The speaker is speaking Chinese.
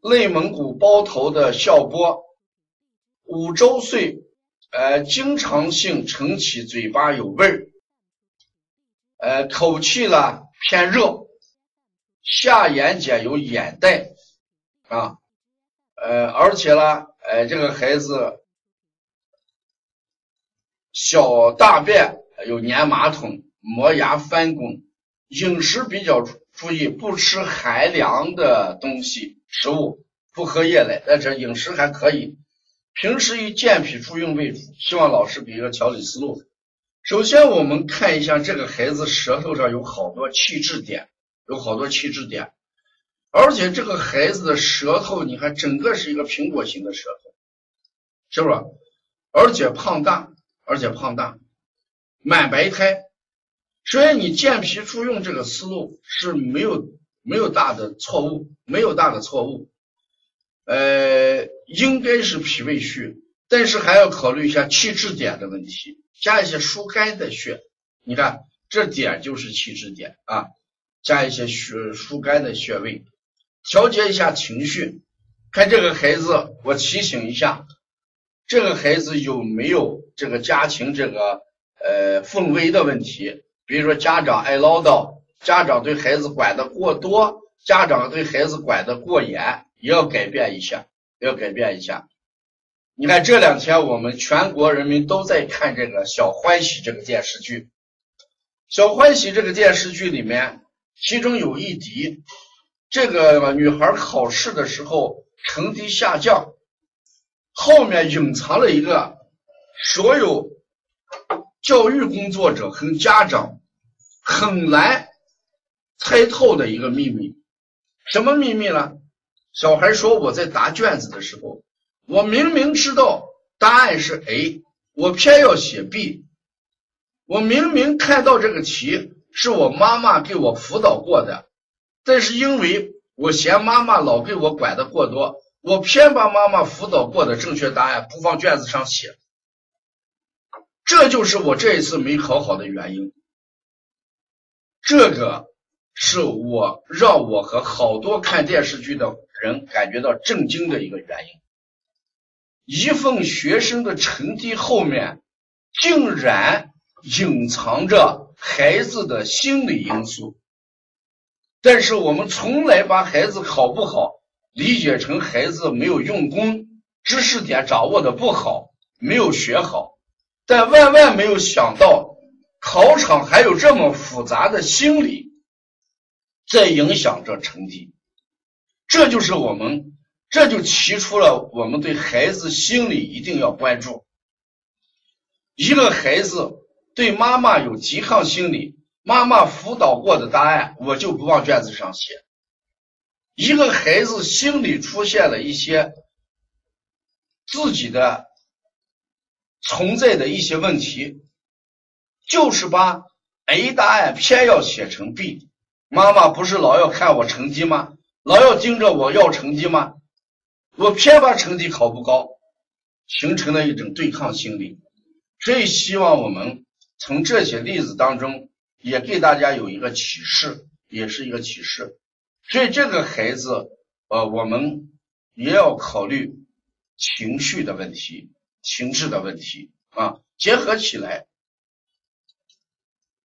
内蒙古包头的笑波，五周岁，呃，经常性晨起嘴巴有味儿，呃，口气呢偏热，下眼睑有眼袋，啊，呃，而且呢，呃，这个孩子小大便有粘马桶，磨牙翻滚，饮食比较注意，不吃寒凉的东西。食物不喝夜奶，但是饮食还可以。平时以健脾助运为主，希望老师给一个调理思路。首先，我们看一下这个孩子舌头上有好多气滞点，有好多气滞点，而且这个孩子的舌头，你看整个是一个苹果型的舌头，是不是？而且胖大，而且胖大，满白苔。所以你健脾助运这个思路是没有。没有大的错误，没有大的错误，呃，应该是脾胃虚，但是还要考虑一下气滞点的问题，加一些疏肝的穴。你看这点就是气滞点啊，加一些疏疏肝的穴位，调节一下情绪。看这个孩子，我提醒一下，这个孩子有没有这个家庭这个呃氛围的问题？比如说家长爱唠叨。家长对孩子管的过多，家长对孩子管的过严，也要改变一下，要改变一下。你看这两天我们全国人民都在看这个《小欢喜》这个电视剧，《小欢喜》这个电视剧里面，其中有一集，这个女孩考试的时候成绩下降，后面隐藏了一个所有教育工作者和家长很难。猜透的一个秘密，什么秘密呢？小孩说：“我在答卷子的时候，我明明知道答案是 A，我偏要写 B。我明明看到这个题是我妈妈给我辅导过的，但是因为我嫌妈妈老给我管的过多，我偏把妈妈辅导过的正确答案不放卷子上写。这就是我这一次没考好的原因。这个。”是我让我和好多看电视剧的人感觉到震惊的一个原因。一份学生的成绩后面，竟然隐藏着孩子的心理因素。但是我们从来把孩子考不好理解成孩子没有用功，知识点掌握的不好，没有学好。但万万没有想到，考场还有这么复杂的心理。在影响着成绩，这就是我们，这就提出了我们对孩子心理一定要关注。一个孩子对妈妈有抵抗心理，妈妈辅导过的答案我就不往卷子上写。一个孩子心里出现了一些自己的存在的一些问题，就是把 A 答案偏要写成 B。妈妈不是老要看我成绩吗？老要盯着我要成绩吗？我偏把成绩考不高，形成了一种对抗心理。所以希望我们从这些例子当中，也给大家有一个启示，也是一个启示。所以这个孩子，呃，我们也要考虑情绪的问题、情志的问题啊，结合起来